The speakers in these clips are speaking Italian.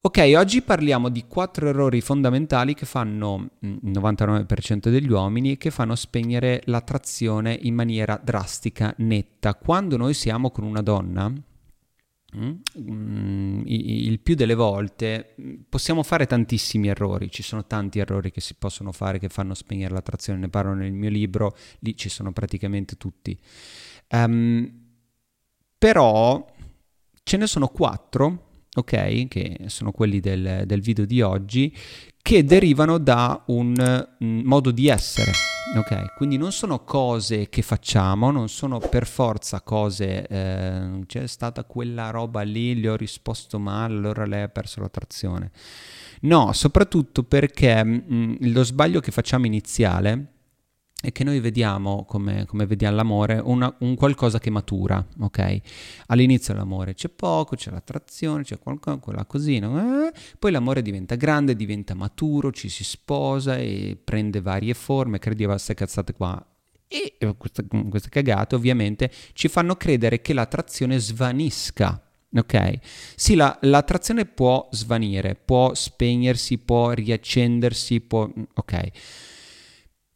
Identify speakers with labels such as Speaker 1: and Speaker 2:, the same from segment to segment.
Speaker 1: Ok, oggi parliamo di quattro errori fondamentali che fanno il mm, 99% degli uomini e che fanno spegnere l'attrazione in maniera drastica, netta. Quando noi siamo con una donna, mm, mm, il più delle volte possiamo fare tantissimi errori, ci sono tanti errori che si possono fare che fanno spegnere l'attrazione, ne parlo nel mio libro, lì ci sono praticamente tutti. Um, però ce ne sono quattro ok? Che sono quelli del, del video di oggi, che derivano da un, un modo di essere. Ok, quindi non sono cose che facciamo, non sono per forza cose, eh, c'è stata quella roba lì, gli ho risposto male, allora lei ha perso l'attrazione. No, soprattutto perché mh, mm, lo sbaglio che facciamo iniziale è che noi vediamo, come, come vediamo l'amore, una, un qualcosa che matura, ok? All'inizio l'amore c'è poco, c'è l'attrazione, c'è qualcosa, quella cosina, eh? poi l'amore diventa grande, diventa maturo, ci si sposa e prende varie forme, credeva queste cazzate qua. E queste, queste cagate ovviamente ci fanno credere che l'attrazione svanisca, Ok? Sì, la, l'attrazione può svanire, può spegnersi, può riaccendersi, può... Ok.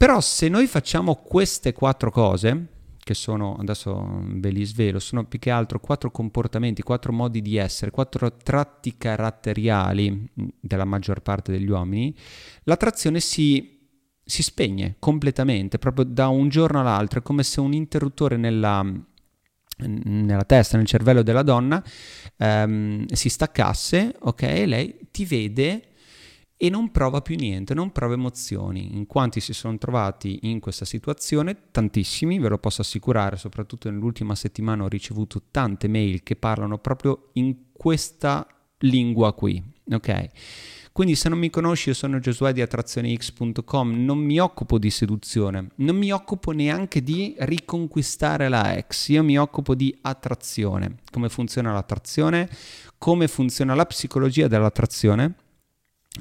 Speaker 1: Però se noi facciamo queste quattro cose, che sono, adesso ve li svelo, sono più che altro quattro comportamenti, quattro modi di essere, quattro tratti caratteriali mm, della maggior parte degli uomini, l'attrazione si, si spegne completamente, proprio da un giorno all'altro, è come se un interruttore nella, nella testa, nel cervello della donna, ehm, si staccasse, ok, e lei ti vede e non prova più niente, non prova emozioni. In quanti si sono trovati in questa situazione? Tantissimi, ve lo posso assicurare, soprattutto nell'ultima settimana ho ricevuto tante mail che parlano proprio in questa lingua qui, ok? Quindi se non mi conosci io sono Giosuè di attrazionex.com, non mi occupo di seduzione, non mi occupo neanche di riconquistare la ex, io mi occupo di attrazione, come funziona l'attrazione, come funziona la psicologia dell'attrazione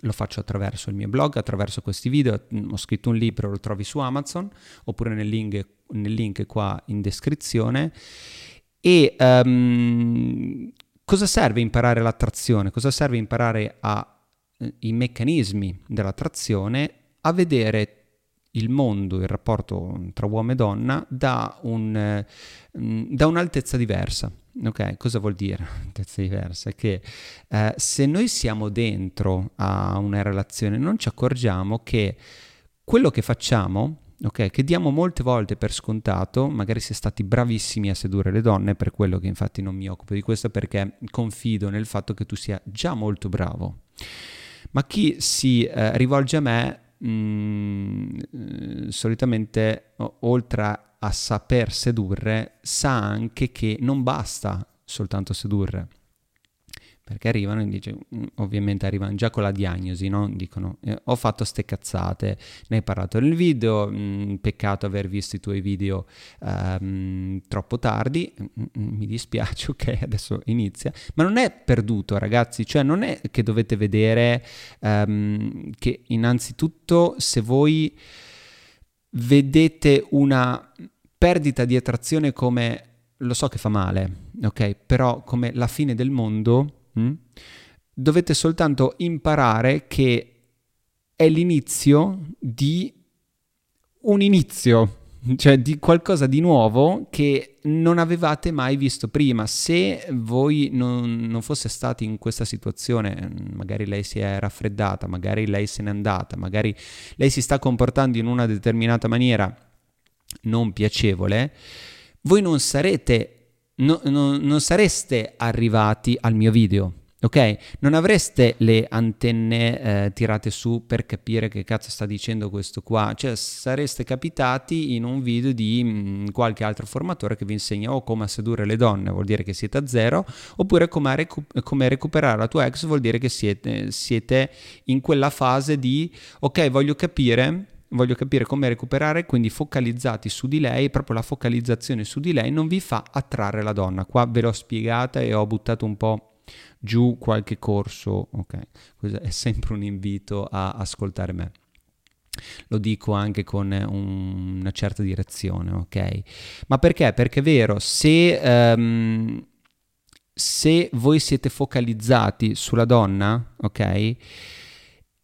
Speaker 1: lo faccio attraverso il mio blog, attraverso questi video, ho scritto un libro, lo trovi su Amazon oppure nel link, nel link qua in descrizione. E um, cosa serve imparare l'attrazione? Cosa serve imparare a, eh, i meccanismi dell'attrazione? A vedere il mondo, il rapporto tra uomo e donna da, un, eh, da un'altezza diversa. Ok, cosa vuol dire altezza diversa? Che eh, se noi siamo dentro a una relazione non ci accorgiamo che quello che facciamo, ok, che diamo molte volte per scontato, magari si è stati bravissimi a sedurre le donne, per quello che infatti non mi occupo di questo perché confido nel fatto che tu sia già molto bravo. Ma chi si eh, rivolge a me mm, eh, solitamente oltre a saper sedurre sa anche che non basta soltanto sedurre perché arrivano e dice, mm, ovviamente arrivano già con la diagnosi, no? dicono eh, ho fatto ste cazzate, ne hai parlato nel video, mh, mm, peccato aver visto i tuoi video um, troppo tardi, mh, mm, mi dispiace, ok, adesso inizia, ma non è perduto ragazzi, cioè non è che dovete vedere um, che innanzitutto se voi vedete una perdita di attrazione come lo so che fa male, ok? Però come la fine del mondo, Mm? Dovete soltanto imparare che è l'inizio di un inizio, cioè di qualcosa di nuovo che non avevate mai visto prima. Se voi non, non, fosse stati in questa situazione, magari lei si è raffreddata, magari lei se n'è andata, magari lei si sta comportando in una determinata maniera non piacevole, voi non sarete no, no, non sareste arrivati al mio video. Ok? Non avreste le antenne eh, tirate su per capire che cazzo sta dicendo questo qua, cioè sareste capitati in un video di mh, mm, qualche altro formatore che vi insegna o come sedurre le donne, vuol dire che siete a zero, oppure come, recu- come recuperare la tua ex, vuol dire che siete, siete in quella fase di ok, voglio capire voglio capire come recuperare, quindi focalizzati su di lei, proprio la focalizzazione su di lei non vi fa attrarre la donna. Qua ve l'ho spiegata e ho buttato un po' giù qualche corso, ok? Questo è sempre un invito a ascoltare me. lo dico anche con un, una certa direzione, ok? Ma perché? Perché è vero, se, um, se voi siete focalizzati sulla donna, ok?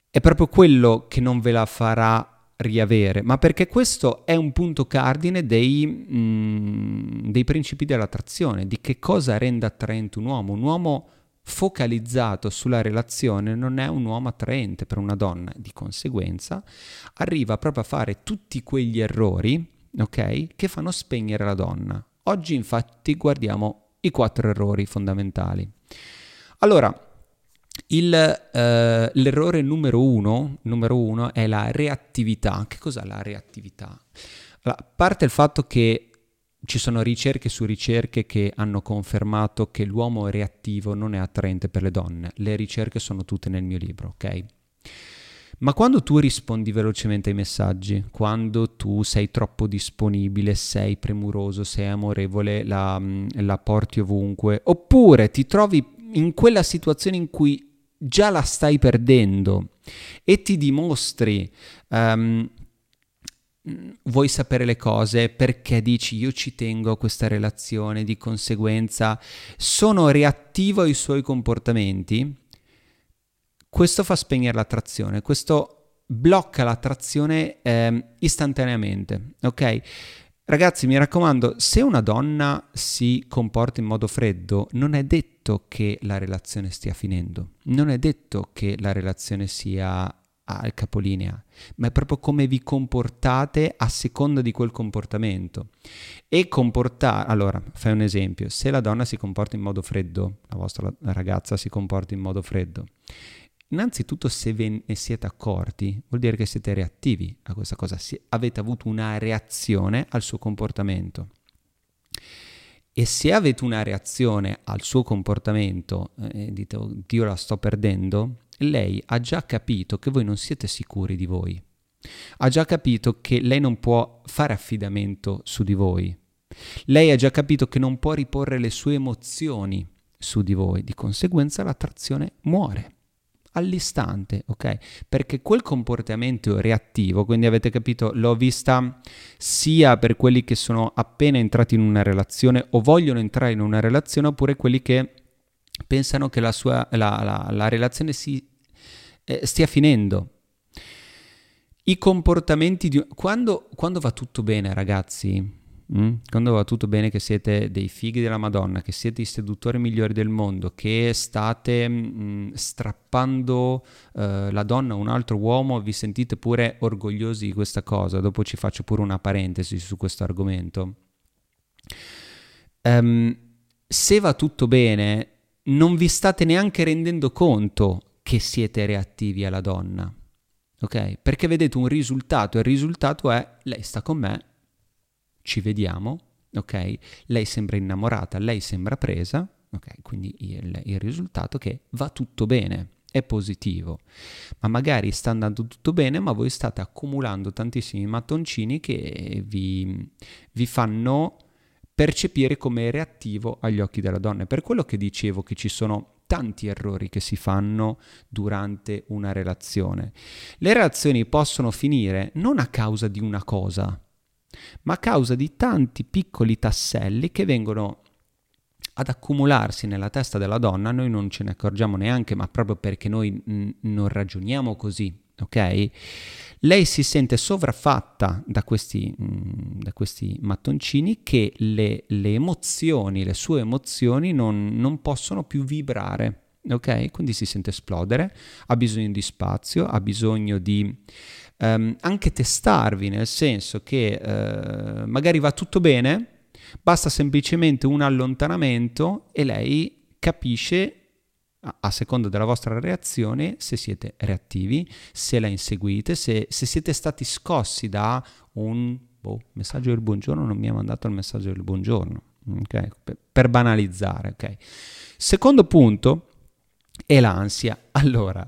Speaker 1: È proprio quello che non ve la farà riavere, ma perché questo è un punto cardine dei, mm, dei principi dell'attrazione, di che cosa rende attraente un uomo. Un uomo focalizzato sulla relazione non è un uomo attraente per una donna, di conseguenza arriva proprio a fare tutti quegli errori, ok, che fanno spegnere la donna. Oggi infatti guardiamo i quattro errori fondamentali. Allora, il, eh, l'errore numero uno, numero uno è la reattività. Che cos'è la reattività? Allora, a parte il fatto che ci sono ricerche su ricerche che hanno confermato che l'uomo reattivo non è attraente per le donne. Le ricerche sono tutte nel mio libro, ok? Ma quando tu rispondi velocemente ai messaggi, quando tu sei troppo disponibile, sei premuroso, sei amorevole, la, la porti ovunque, oppure ti trovi in quella situazione in cui già la stai perdendo e ti dimostri um, vuoi sapere le cose perché dici io ci tengo a questa relazione, di conseguenza sono reattivo ai suoi comportamenti, questo fa spegnere l'attrazione, questo blocca l'attrazione eh, istantaneamente, ok? Ragazzi, mi raccomando, se una donna si comporta in modo freddo, non è detto che la relazione stia finendo, non è detto che la relazione sia al capolinea, ma è proprio come vi comportate a seconda di quel comportamento. E comportare, allora, fai un esempio, se la donna si comporta in modo freddo, la vostra ragazza si comporta in modo freddo, innanzitutto se ve ne siete accorti, vuol dire che siete reattivi a questa cosa, avete avuto una reazione al suo comportamento. E se avete una reazione al suo comportamento eh, dite, Dio la sto perdendo, lei ha già capito che voi non siete sicuri di voi. Ha già capito che lei non può fare affidamento su di voi. Lei ha già capito che non può riporre le sue emozioni su di voi. Di conseguenza l'attrazione muore all'istante, ok? Perché quel comportamento reattivo, quindi avete capito, l'ho vista sia per quelli che sono appena entrati in una relazione o vogliono entrare in una relazione, oppure quelli che pensano che la, sua, la, la, la relazione si, eh, stia finendo. I comportamenti di... Quando, quando va tutto bene, ragazzi? Mm? quando va tutto bene che siete dei fighi della Madonna, che siete i seduttori migliori del mondo, che state mh, mm, strappando uh, la donna a un altro uomo, vi sentite pure orgogliosi di questa cosa. Dopo ci faccio pure una parentesi su questo argomento. Um, se va tutto bene, non vi state neanche rendendo conto che siete reattivi alla donna. Ok? Perché vedete un risultato e il risultato è lei sta con me, ci vediamo, ok? Lei sembra innamorata, lei sembra presa, ok? Quindi il, il risultato è che va tutto bene, è positivo. Ma magari sta andando tutto bene, ma voi state accumulando tantissimi mattoncini che vi, vi fanno percepire come reattivo agli occhi della donna. Per quello che dicevo che ci sono tanti errori che si fanno durante una relazione. Le relazioni possono finire non a causa di una cosa, ma a causa di tanti piccoli tasselli che vengono ad accumularsi nella testa della donna, noi non ce ne accorgiamo neanche, ma proprio perché noi n- non ragioniamo così, ok? Lei si sente sovraffatta da questi, mh, mm, da questi mattoncini che le, le, emozioni, le sue emozioni non, non possono più vibrare. Ok? Quindi si sente esplodere, ha bisogno di spazio, ha bisogno di um, anche testarvi, nel senso che uh, magari va tutto bene, basta semplicemente un allontanamento e lei capisce a seconda della vostra reazione, se siete reattivi, se la inseguite, se, se siete stati scossi da un boh, messaggio del buongiorno, non mi ha mandato il messaggio del buongiorno, okay? per, per, banalizzare. Okay? Secondo punto è l'ansia. Allora,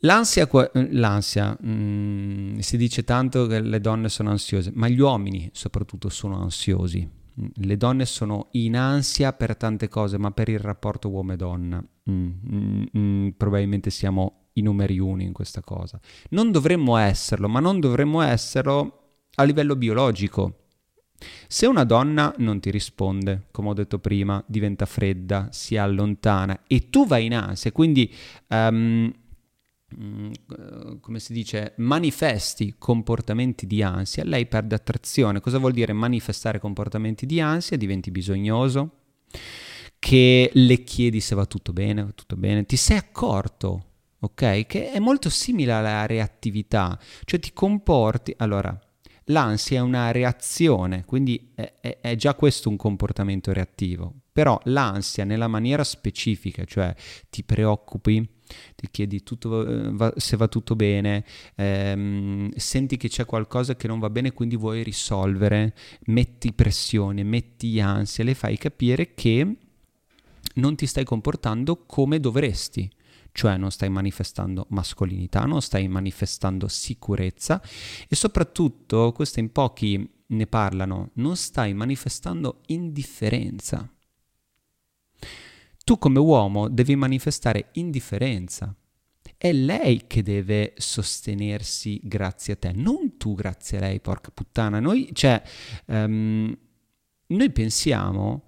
Speaker 1: l'ansia, l'ansia mh, mm, si dice tanto che le donne sono ansiose, ma gli uomini soprattutto sono ansiosi le donne sono in ansia per tante cose, ma per il rapporto uomo e donna mm, mm, mm, probabilmente siamo i numeri uni in questa cosa. Non dovremmo esserlo, ma non dovremmo esserlo a livello biologico. Se una donna non ti risponde, come ho detto prima, diventa fredda, si allontana e tu vai in ansia, quindi um, come si dice, manifesti comportamenti di ansia, lei perde attrazione. Cosa vuol dire manifestare comportamenti di ansia? Diventi bisognoso, che le chiedi se va tutto bene, va tutto bene, ti sei accorto, ok? Che è molto simile alla reattività, cioè ti comporti, allora, l'ansia è una reazione, quindi è, è, è già questo un comportamento reattivo, però l'ansia nella maniera specifica, cioè ti preoccupi, ti chiedi tutto, eh, va, se va tutto bene, ehm, senti che c'è qualcosa che non va bene, quindi vuoi risolvere, metti pressione, metti ansia, le fai capire che non ti stai comportando come dovresti, cioè non stai manifestando mascolinità, non stai manifestando sicurezza e soprattutto, questo in pochi ne parlano, non stai manifestando indifferenza. Tu come uomo devi manifestare indifferenza. È lei che deve sostenersi grazie a te, non tu grazie a lei, porca puttana. Noi, cioè, um, noi pensiamo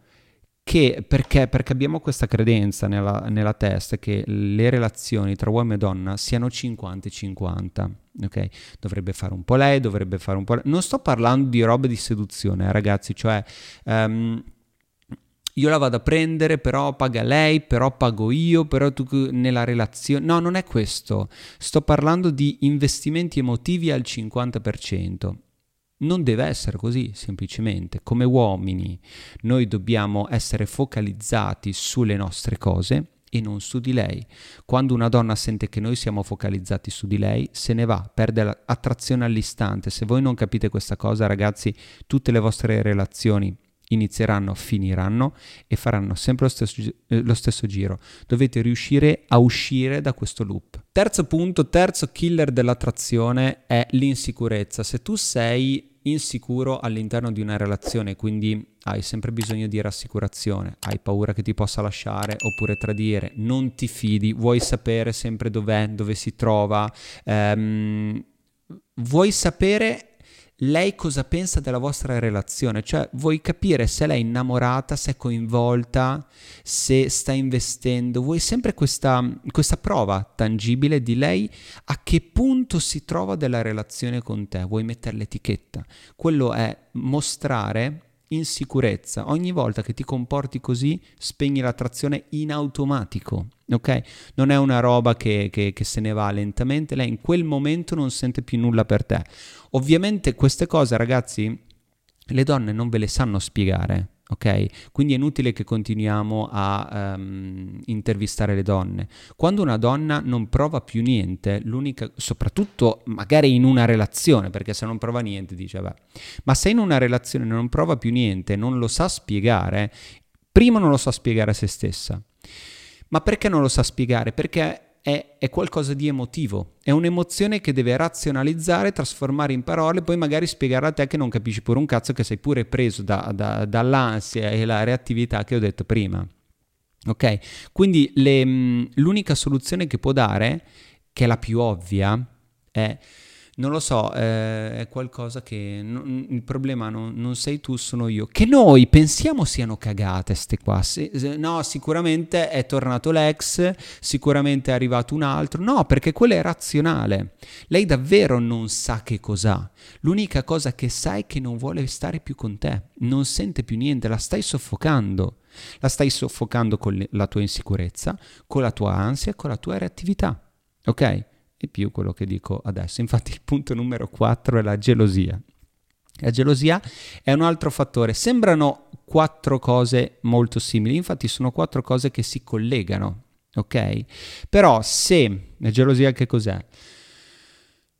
Speaker 1: che perché, perché, abbiamo questa credenza nella, nella, testa che le relazioni tra uomo e donna siano 50-50. Ok? Dovrebbe fare un po' lei, dovrebbe fare un po' lei. Non sto parlando di robe di seduzione, eh, ragazzi, cioè um, io la vado a prendere, però paga lei, però pago io, però tu nella relazione. No, non è questo. Sto parlando di investimenti emotivi al 50%. Non deve essere così, semplicemente. Come uomini noi dobbiamo essere focalizzati sulle nostre cose e non su di lei. Quando una donna sente che noi siamo focalizzati su di lei, se ne va, perde l'attrazione all'istante. Se voi non capite questa cosa, ragazzi, tutte le vostre relazioni inizieranno, finiranno e faranno sempre lo stesso, eh, lo stesso, giro. Dovete riuscire a uscire da questo loop. Terzo punto, terzo killer dell'attrazione è l'insicurezza. Se tu sei insicuro all'interno di una relazione, quindi hai sempre bisogno di rassicurazione, hai paura che ti possa lasciare oppure tradire, non ti fidi, vuoi sapere sempre dov'è, dove si trova, ehm, vuoi sapere lei cosa pensa della vostra relazione, cioè vuoi capire se lei è innamorata, se è coinvolta, se sta investendo, vuoi sempre questa, questa prova tangibile di lei a che punto si trova della relazione con te, vuoi mettere l'etichetta, quello è mostrare insicurezza. Ogni volta che ti comporti così, spegni l'attrazione in automatico. Ok? Non è una roba che, che, che, se ne va lentamente, lei in quel momento non sente più nulla per te. Ovviamente queste cose, ragazzi, le donne non ve le sanno spiegare ok? Quindi è inutile che continuiamo a um, intervistare le donne. Quando una donna non prova più niente, l'unica, soprattutto magari in una relazione, perché se non prova niente dice, beh, ma se in una relazione non prova più niente, non lo sa spiegare, prima non lo sa spiegare a se stessa. Ma perché non lo sa spiegare? Perché è, è, qualcosa di emotivo, è un'emozione che deve razionalizzare, trasformare in parole, poi magari spiegare a te che non capisci pure un cazzo, che sei pure preso da, da, dall'ansia e la reattività che ho detto prima. Ok? Quindi le, l'unica soluzione che può dare, che è la più ovvia, è non lo so, eh, è qualcosa che non, il problema non, non, sei tu, sono io. Che noi pensiamo siano cagate ste qua. Se, se, no, sicuramente è tornato l'ex, sicuramente è arrivato un altro. No, perché quello è razionale. Lei davvero non sa che cos'ha. L'unica cosa che sa è che non vuole stare più con te. Non sente più niente, la stai soffocando. La stai soffocando con la tua insicurezza, con la tua ansia, con la tua reattività. Ok? E più quello che dico adesso. Infatti il punto numero 4 è la gelosia. La gelosia è un altro fattore. Sembrano quattro cose molto simili, infatti sono quattro cose che si collegano, ok? Però se la gelosia che cos'è?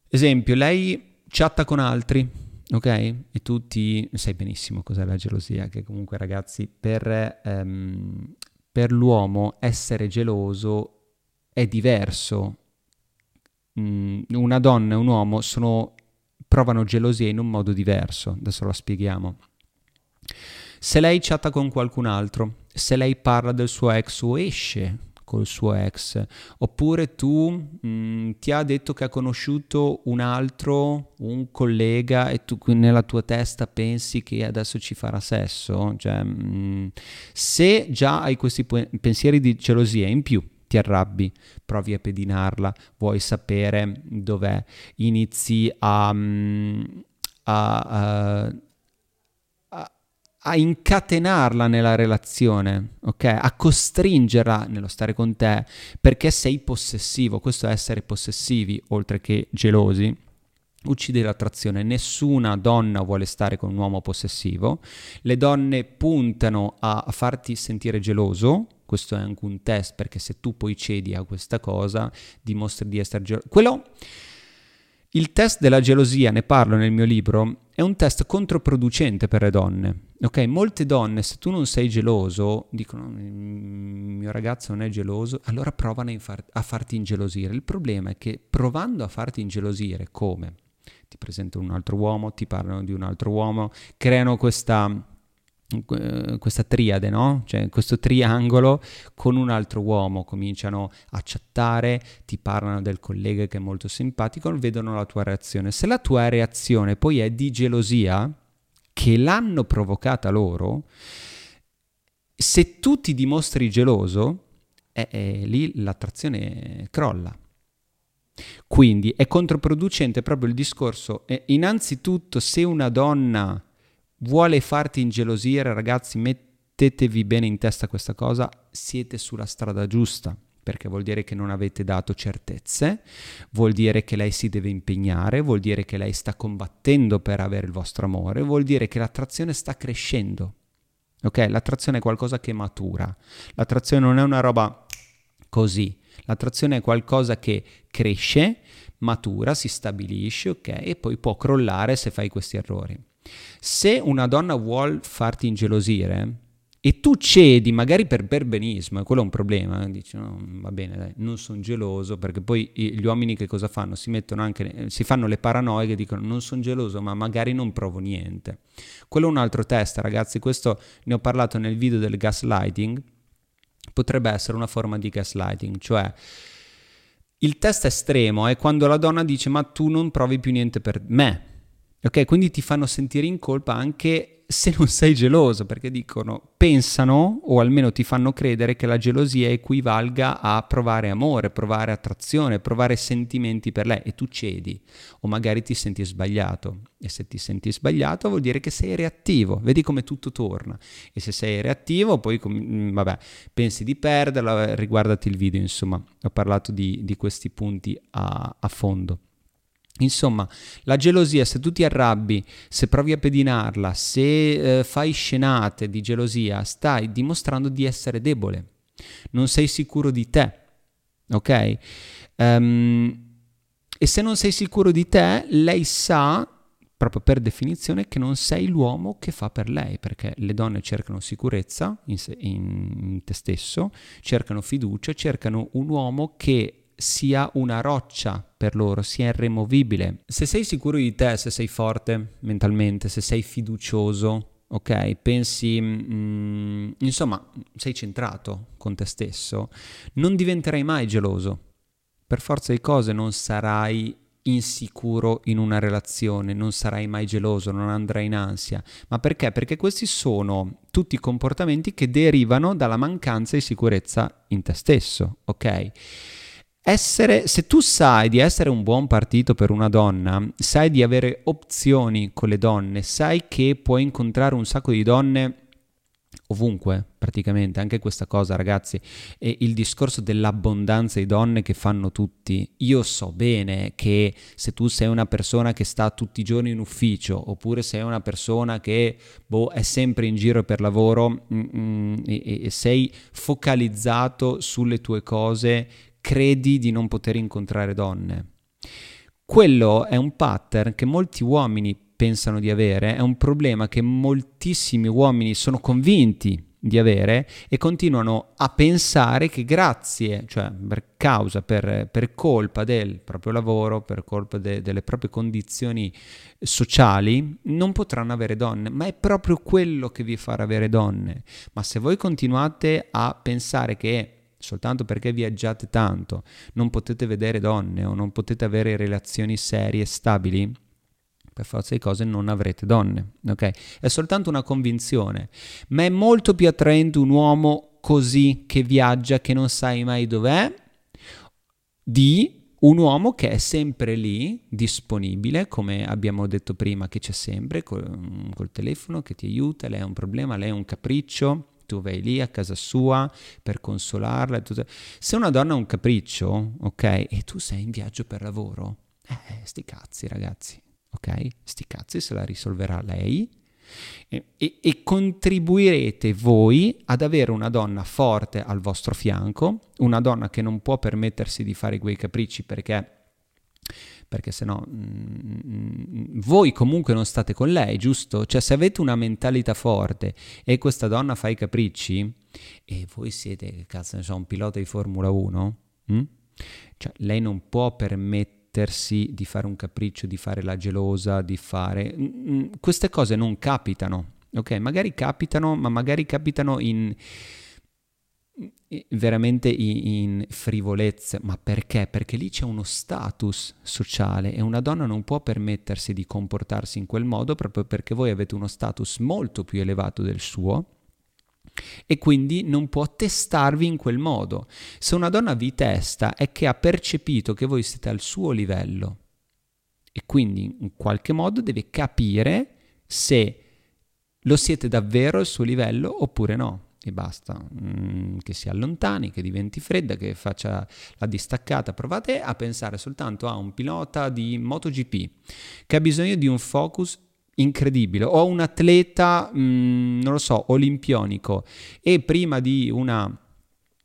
Speaker 1: Esempio, lei chatta con altri, ok? E tu ti sai benissimo cos'è la gelosia, che comunque ragazzi, per, um, per l'uomo essere geloso è diverso mh, una donna e un uomo sono, provano gelosia in un modo diverso, adesso la spieghiamo. Se lei chatta con qualcun altro, se lei parla del suo ex o esce col suo ex, oppure tu mh, mm, ti ha detto che ha conosciuto un altro, un collega e tu nella tua testa pensi che adesso ci farà sesso, cioè, mh, mm, se già hai questi pensieri di gelosia in più, ti arrabbi, provi a pedinarla, vuoi sapere dov'è, inizi a, mm, a, a a incatenarla nella relazione, ok? A costringerla nello stare con te perché sei possessivo. Questo è essere possessivi, oltre che gelosi. Uccide l'attrazione. Nessuna donna vuole stare con un uomo possessivo. Le donne puntano a farti sentire geloso. Questo è anche un test perché se tu poi cedi a questa cosa, dimostri di essere geloso. Quello. Il test della gelosia, ne parlo nel mio libro, è un test controproducente per le donne Ok, molte donne, se tu non sei geloso, dicono il mio ragazzo non è geloso, allora provano a farti ingelosire. Il problema è che provando a farti ingelosire, come? Ti presentano un altro uomo, ti parlano di un altro uomo, creano questa, questa triade, no? Cioè questo triangolo con un altro uomo, cominciano a chattare, ti parlano del collega che è molto simpatico, vedono la tua reazione. Se la tua reazione poi è di gelosia, che l'hanno provocata loro, se tu ti dimostri geloso, eh, eh, lì l'attrazione crolla. Quindi è controproducente proprio il discorso. Eh, innanzitutto, se una donna vuole farti ingelosire, ragazzi, mettetevi bene in testa questa cosa, siete sulla strada giusta perché vuol dire che non avete dato certezze, vuol dire che lei si deve impegnare, vuol dire che lei sta combattendo per avere il vostro amore, vuol dire che l'attrazione sta crescendo. Ok? L'attrazione è qualcosa che matura. L'attrazione non è una roba così. L'attrazione è qualcosa che cresce, matura, si stabilisce, ok? E poi può crollare se fai questi errori. Se una donna vuole farti ingelosire, e tu cedi magari per perbenismo, e quello è un problema, eh? dici no, va bene, dai, non sono geloso, perché poi gli uomini che cosa fanno? Si mettono anche, si fanno le paranoie che dicono non sono geloso, ma magari non provo niente. Quello è un altro test, ragazzi, questo ne ho parlato nel video del gaslighting, potrebbe essere una forma di gaslighting, cioè il test estremo è quando la donna dice ma tu non provi più niente per me, ok? Quindi ti fanno sentire in colpa anche se non sei geloso, perché dicono, pensano o almeno ti fanno credere che la gelosia equivalga a provare amore, provare attrazione, provare sentimenti per lei e tu cedi. O magari ti senti sbagliato. E se ti senti sbagliato vuol dire che sei reattivo, vedi come tutto torna. E se sei reattivo poi mm, vabbè, pensi di perderla, riguardati il video, insomma, ho parlato di, di questi punti a, a fondo. Insomma, la gelosia, se tu ti arrabbi, se provi a pedinarla, se eh, fai scenate di gelosia, stai dimostrando di essere debole. Non sei sicuro di te, ok? Um, e se non sei sicuro di te, lei sa, proprio per definizione, che non sei l'uomo che fa per lei, perché le donne cercano sicurezza in, se, in, te stesso, cercano fiducia, cercano un uomo che sia una roccia per loro, sia irremovibile. Se sei sicuro di te, se sei forte mentalmente, se sei fiducioso, ok? Pensi, mm, insomma, sei centrato con te stesso, non diventerai mai geloso. Per forza di cose non sarai insicuro in una relazione, non sarai mai geloso, non andrai in ansia. Ma perché? Perché questi sono tutti comportamenti che derivano dalla mancanza di sicurezza in te stesso, ok? Essere, se tu sai di essere un buon partito per una donna, sai di avere opzioni con le donne, sai che puoi incontrare un sacco di donne ovunque praticamente, anche questa cosa ragazzi, è il discorso dell'abbondanza di donne che fanno tutti. Io so bene che se tu sei una persona che sta tutti i giorni in ufficio, oppure sei una persona che boh, è sempre in giro per lavoro mm, mm, e, e sei focalizzato sulle tue cose, credi di non poter incontrare donne. Quello è un pattern che molti uomini pensano di avere, è un problema che moltissimi uomini sono convinti di avere e continuano a pensare che grazie, cioè per causa, per, per colpa del proprio lavoro, per colpa de, delle proprie condizioni sociali, non potranno avere donne, ma è proprio quello che vi farà avere donne. Ma se voi continuate a pensare che soltanto perché viaggiate tanto, non potete vedere donne o non potete avere relazioni serie e stabili, per forza di cose non avrete donne, ok? È soltanto una convinzione, ma è molto più attraente un uomo così che viaggia, che non sai mai dov'è, di un uomo che è sempre lì, disponibile, come abbiamo detto prima, che c'è sempre col, col telefono, che ti aiuta, lei ha un problema, lei ha un capriccio, tu vai lì a casa sua per consolarla. Tutto. Se una donna ha un capriccio, ok, e tu sei in viaggio per lavoro, eh, sti cazzi ragazzi, ok? Sti cazzi se la risolverà lei e, e, e, contribuirete voi ad avere una donna forte al vostro fianco, una donna che non può permettersi di fare quei capricci perché perché se no mm, voi comunque non state con lei, giusto? Cioè se avete una mentalità forte e questa donna fa i capricci e voi siete, cazzo ne so, un pilota di Formula 1, hm? cioè lei non può permettersi di fare un capriccio, di fare la gelosa, di fare... Mm, mm, queste cose non capitano, ok? Magari capitano, ma magari capitano in veramente in, frivolezze, ma perché? Perché lì c'è uno status sociale e una donna non può permettersi di comportarsi in quel modo proprio perché voi avete uno status molto più elevato del suo e quindi non può testarvi in quel modo. Se una donna vi testa è che ha percepito che voi siete al suo livello e quindi in qualche modo deve capire se lo siete davvero al suo livello oppure no e basta, mm, che si allontani, che diventi fredda, che faccia la distaccata. Provate a pensare soltanto a un pilota di MotoGP che ha bisogno di un focus incredibile o un atleta, mm, non lo so, olimpionico e prima di una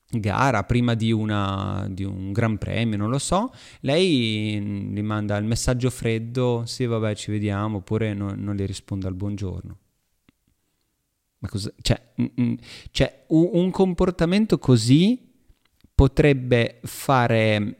Speaker 1: gara, prima di, una, di, un gran premio, non lo so, lei mm, gli manda il messaggio freddo, sì vabbè ci vediamo, oppure no, non le risponde al buongiorno. Ma cosa, cioè, mm, mm, cioè un, comportamento così potrebbe fare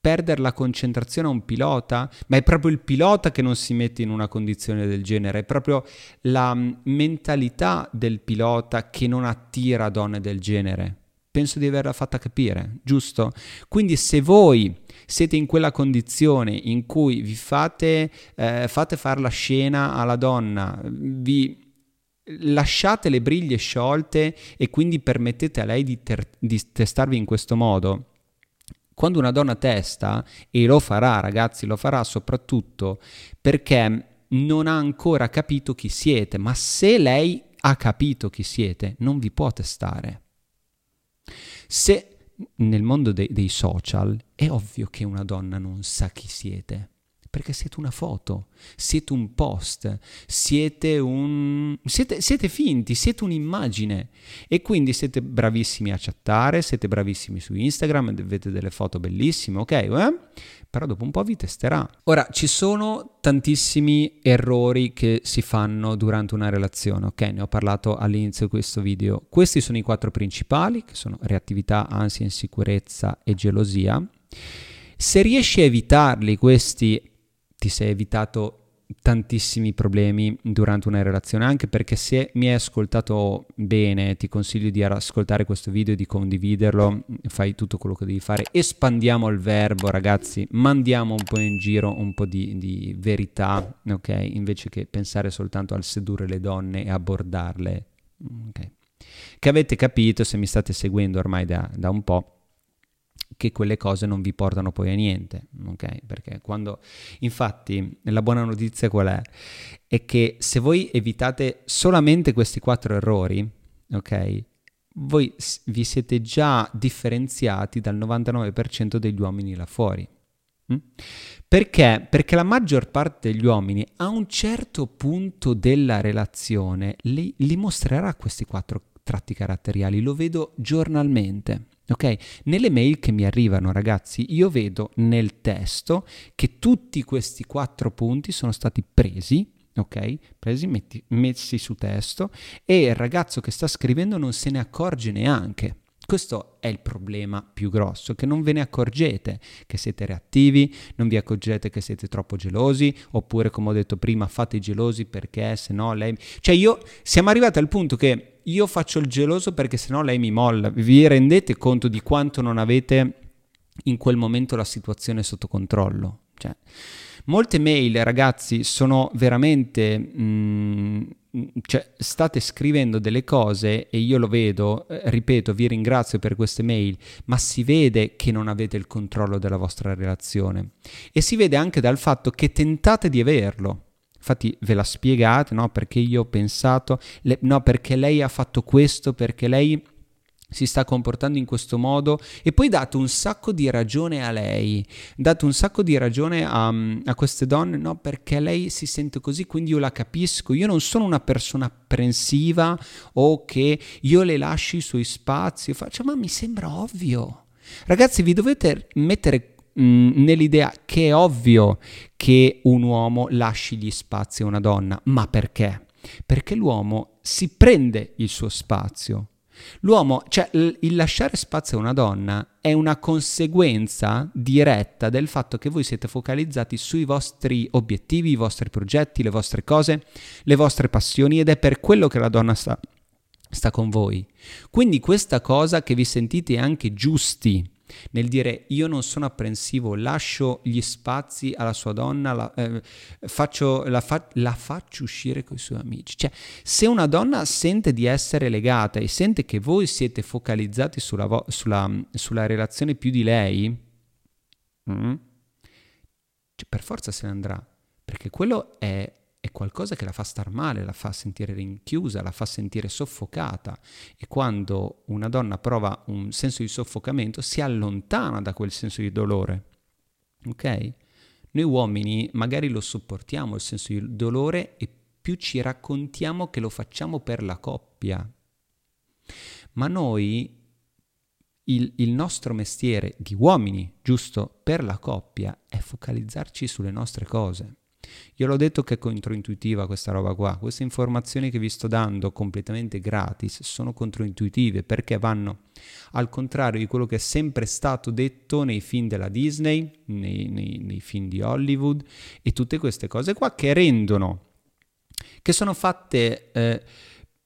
Speaker 1: perdere la concentrazione a un pilota, ma è proprio il pilota che non si mette in una condizione del genere, è proprio la mm, mentalità del pilota che non attira donne del genere. Penso di averla fatta capire, giusto? Quindi se voi siete in quella condizione in cui vi fate, eh, fate fare la scena alla donna, vi lasciate le briglie sciolte e quindi permettete a lei di, ter- di testarvi in questo modo, quando una donna testa, e lo farà ragazzi, lo farà soprattutto perché non ha ancora capito chi siete, ma se lei ha capito chi siete, non vi può testare. Se nel mondo de- dei social è ovvio che una donna non sa chi siete perché siete una foto, siete un post, siete un... siete, siete finti, siete un'immagine e quindi siete bravissimi a chattare, siete bravissimi su Instagram, avete delle foto bellissime, ok? Eh? Però dopo un po' vi testerà. Ora, ci sono tantissimi errori che si fanno durante una relazione, ok? Ne ho parlato all'inizio di questo video. Questi sono i quattro principali, che sono reattività, ansia, insicurezza e gelosia. Se riesci a evitarli questi ti sei evitato tantissimi problemi durante una relazione, anche perché se mi hai ascoltato bene, ti consiglio di ascoltare questo video e di condividerlo, fai tutto quello che devi fare, espandiamo il verbo ragazzi, mandiamo un po' in giro un po' di, di verità, ok? Invece che pensare soltanto al sedurre le donne e abbordarle, ok? Che avete capito se mi state seguendo ormai da, da un po' che quelle cose non vi portano poi a niente, ok? Perché quando, infatti, la buona notizia qual è? È che se voi evitate solamente questi quattro errori, ok? Voi vi siete già differenziati dal 99% degli uomini là fuori. Mm? Perché? Perché la maggior parte degli uomini a un certo punto della relazione li, li mostrerà questi quattro tratti caratteriali, lo vedo giornalmente. Ok? Nelle mail che mi arrivano, ragazzi, io vedo nel testo che tutti questi quattro punti sono stati presi, ok? Presi, metti, messi su testo e il ragazzo che sta scrivendo non se ne accorge neanche. Questo è il problema più grosso, che non ve ne accorgete che siete reattivi, non vi accorgete che siete troppo gelosi, oppure come ho detto prima fate i gelosi perché se no lei... Cioè io siamo arrivati al punto che io faccio il geloso perché se no lei mi molla. Vi rendete conto di quanto non avete in quel momento la situazione sotto controllo? Cioè, molte mail, ragazzi, sono veramente... Mh, cioè, state scrivendo delle cose e io lo vedo, eh, ripeto, vi ringrazio per queste mail, ma si vede che non avete il controllo della vostra relazione e si vede anche dal fatto che tentate di averlo. Infatti ve la spiegate, no? Perché io ho pensato, le, no, perché lei ha fatto questo, perché lei si sta comportando in questo modo e poi date un sacco di ragione a lei, date un sacco di ragione a, a, queste donne, no, perché lei si sente così, quindi io la capisco, io non sono una persona apprensiva o che io le lasci i suoi spazi, faccio, ma mi sembra ovvio. Ragazzi, vi dovete mettere mh, nell'idea che è ovvio che un uomo lasci gli spazi a una donna, ma perché? Perché l'uomo si prende il suo spazio L'uomo, cioè il lasciare spazio a una donna è una conseguenza diretta del fatto che voi siete focalizzati sui vostri obiettivi, i vostri progetti, le vostre cose, le vostre passioni ed è per quello che la donna sta, sta con voi. Quindi questa cosa che vi sentite anche giusti nel dire io non sono apprensivo, lascio gli spazi alla sua donna, la, eh, faccio, la, fa- la, faccio uscire con i suoi amici. Cioè, se una donna sente di essere legata e sente che voi siete focalizzati sulla, vo- sulla, sulla relazione più di lei, mm, cioè, per forza se ne andrà, perché quello è è qualcosa che la fa star male, la fa sentire rinchiusa, la fa sentire soffocata e quando una donna prova un senso di soffocamento si allontana da quel senso di dolore. Ok? Noi uomini magari lo sopportiamo il senso di dolore e più ci raccontiamo che lo facciamo per la coppia. Ma noi il, il, nostro mestiere di uomini, giusto, per la coppia, è focalizzarci sulle nostre cose. Io l'ho detto che è controintuitiva questa roba qua, queste informazioni che vi sto dando completamente gratis sono controintuitive perché vanno al contrario di quello che è sempre stato detto nei film della Disney, nei, nei, nei film di Hollywood e tutte queste cose qua che rendono, che sono fatte eh,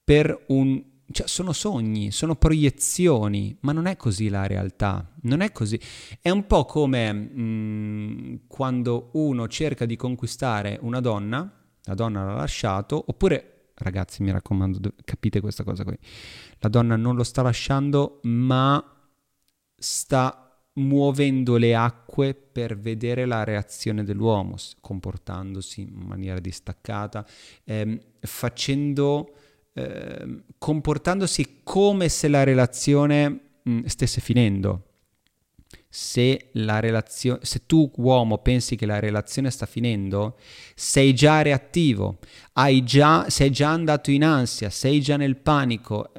Speaker 1: per un cioè, sono sogni, sono proiezioni, ma non è così la realtà, non è così. È un po' come mh, mm, quando uno cerca di conquistare una donna, la donna l'ha lasciato, oppure, ragazzi mi raccomando, capite questa cosa qui, la donna non lo sta lasciando, ma sta muovendo le acque per vedere la reazione dell'uomo, comportandosi in maniera distaccata, ehm, facendo Ehm, comportandosi come se la relazione mh, mm, stesse finendo. Se, la relazio- se tu uomo pensi che la relazione sta finendo, sei già reattivo, già, sei già andato in ansia, sei già nel panico.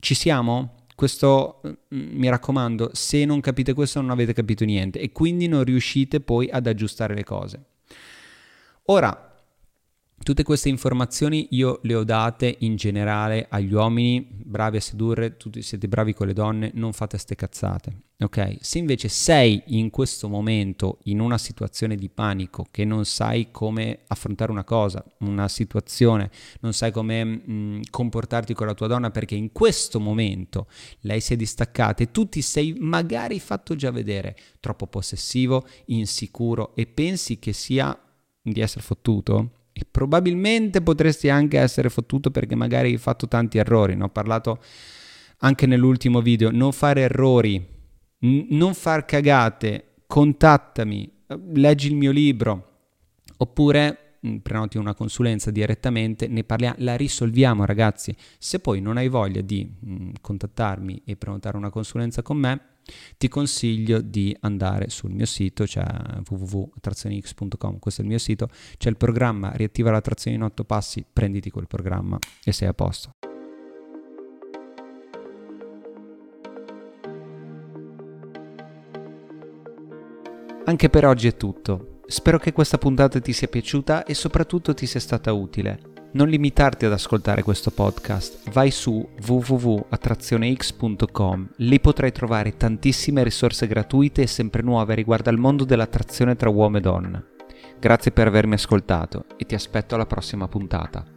Speaker 1: Ci siamo? Questo mm, mi raccomando, se non capite questo non avete capito niente e quindi non riuscite poi ad aggiustare le cose. Ora, Tutte queste informazioni io le ho date in generale agli uomini, bravi a sedurre, tutti siete bravi con le donne, non fate ste cazzate. Ok? Se invece sei in questo momento in una situazione di panico che non sai come affrontare una cosa, una situazione, non sai come mh, mm, comportarti con la tua donna perché in questo momento lei si è distaccata e tu ti sei magari fatto già vedere troppo possessivo, insicuro e pensi che sia di essere fottuto, e probabilmente potresti anche essere fottuto perché magari hai fatto tanti errori. Ne ho parlato anche nell'ultimo video. Non fare errori, n- non far cagate, contattami, leggi il mio libro oppure mh, prenoti una consulenza direttamente, ne parliamo, la risolviamo ragazzi. Se poi non hai voglia di mh, contattarmi e prenotare una consulenza con me, ti consiglio di andare sul mio sito, cioè www.trazionix.com, questo è il mio sito, c'è il programma Riattiva la trazione in 8 passi, prenditi quel programma e sei a posto. Anche per oggi è tutto. Spero che questa puntata ti sia piaciuta e soprattutto ti sia stata utile. Non limitarti ad ascoltare questo podcast, vai su www.attrazionex.com, lì potrai trovare tantissime risorse gratuite e sempre nuove riguardo al mondo dell'attrazione tra uomo e donna. Grazie per avermi ascoltato e ti aspetto alla prossima puntata.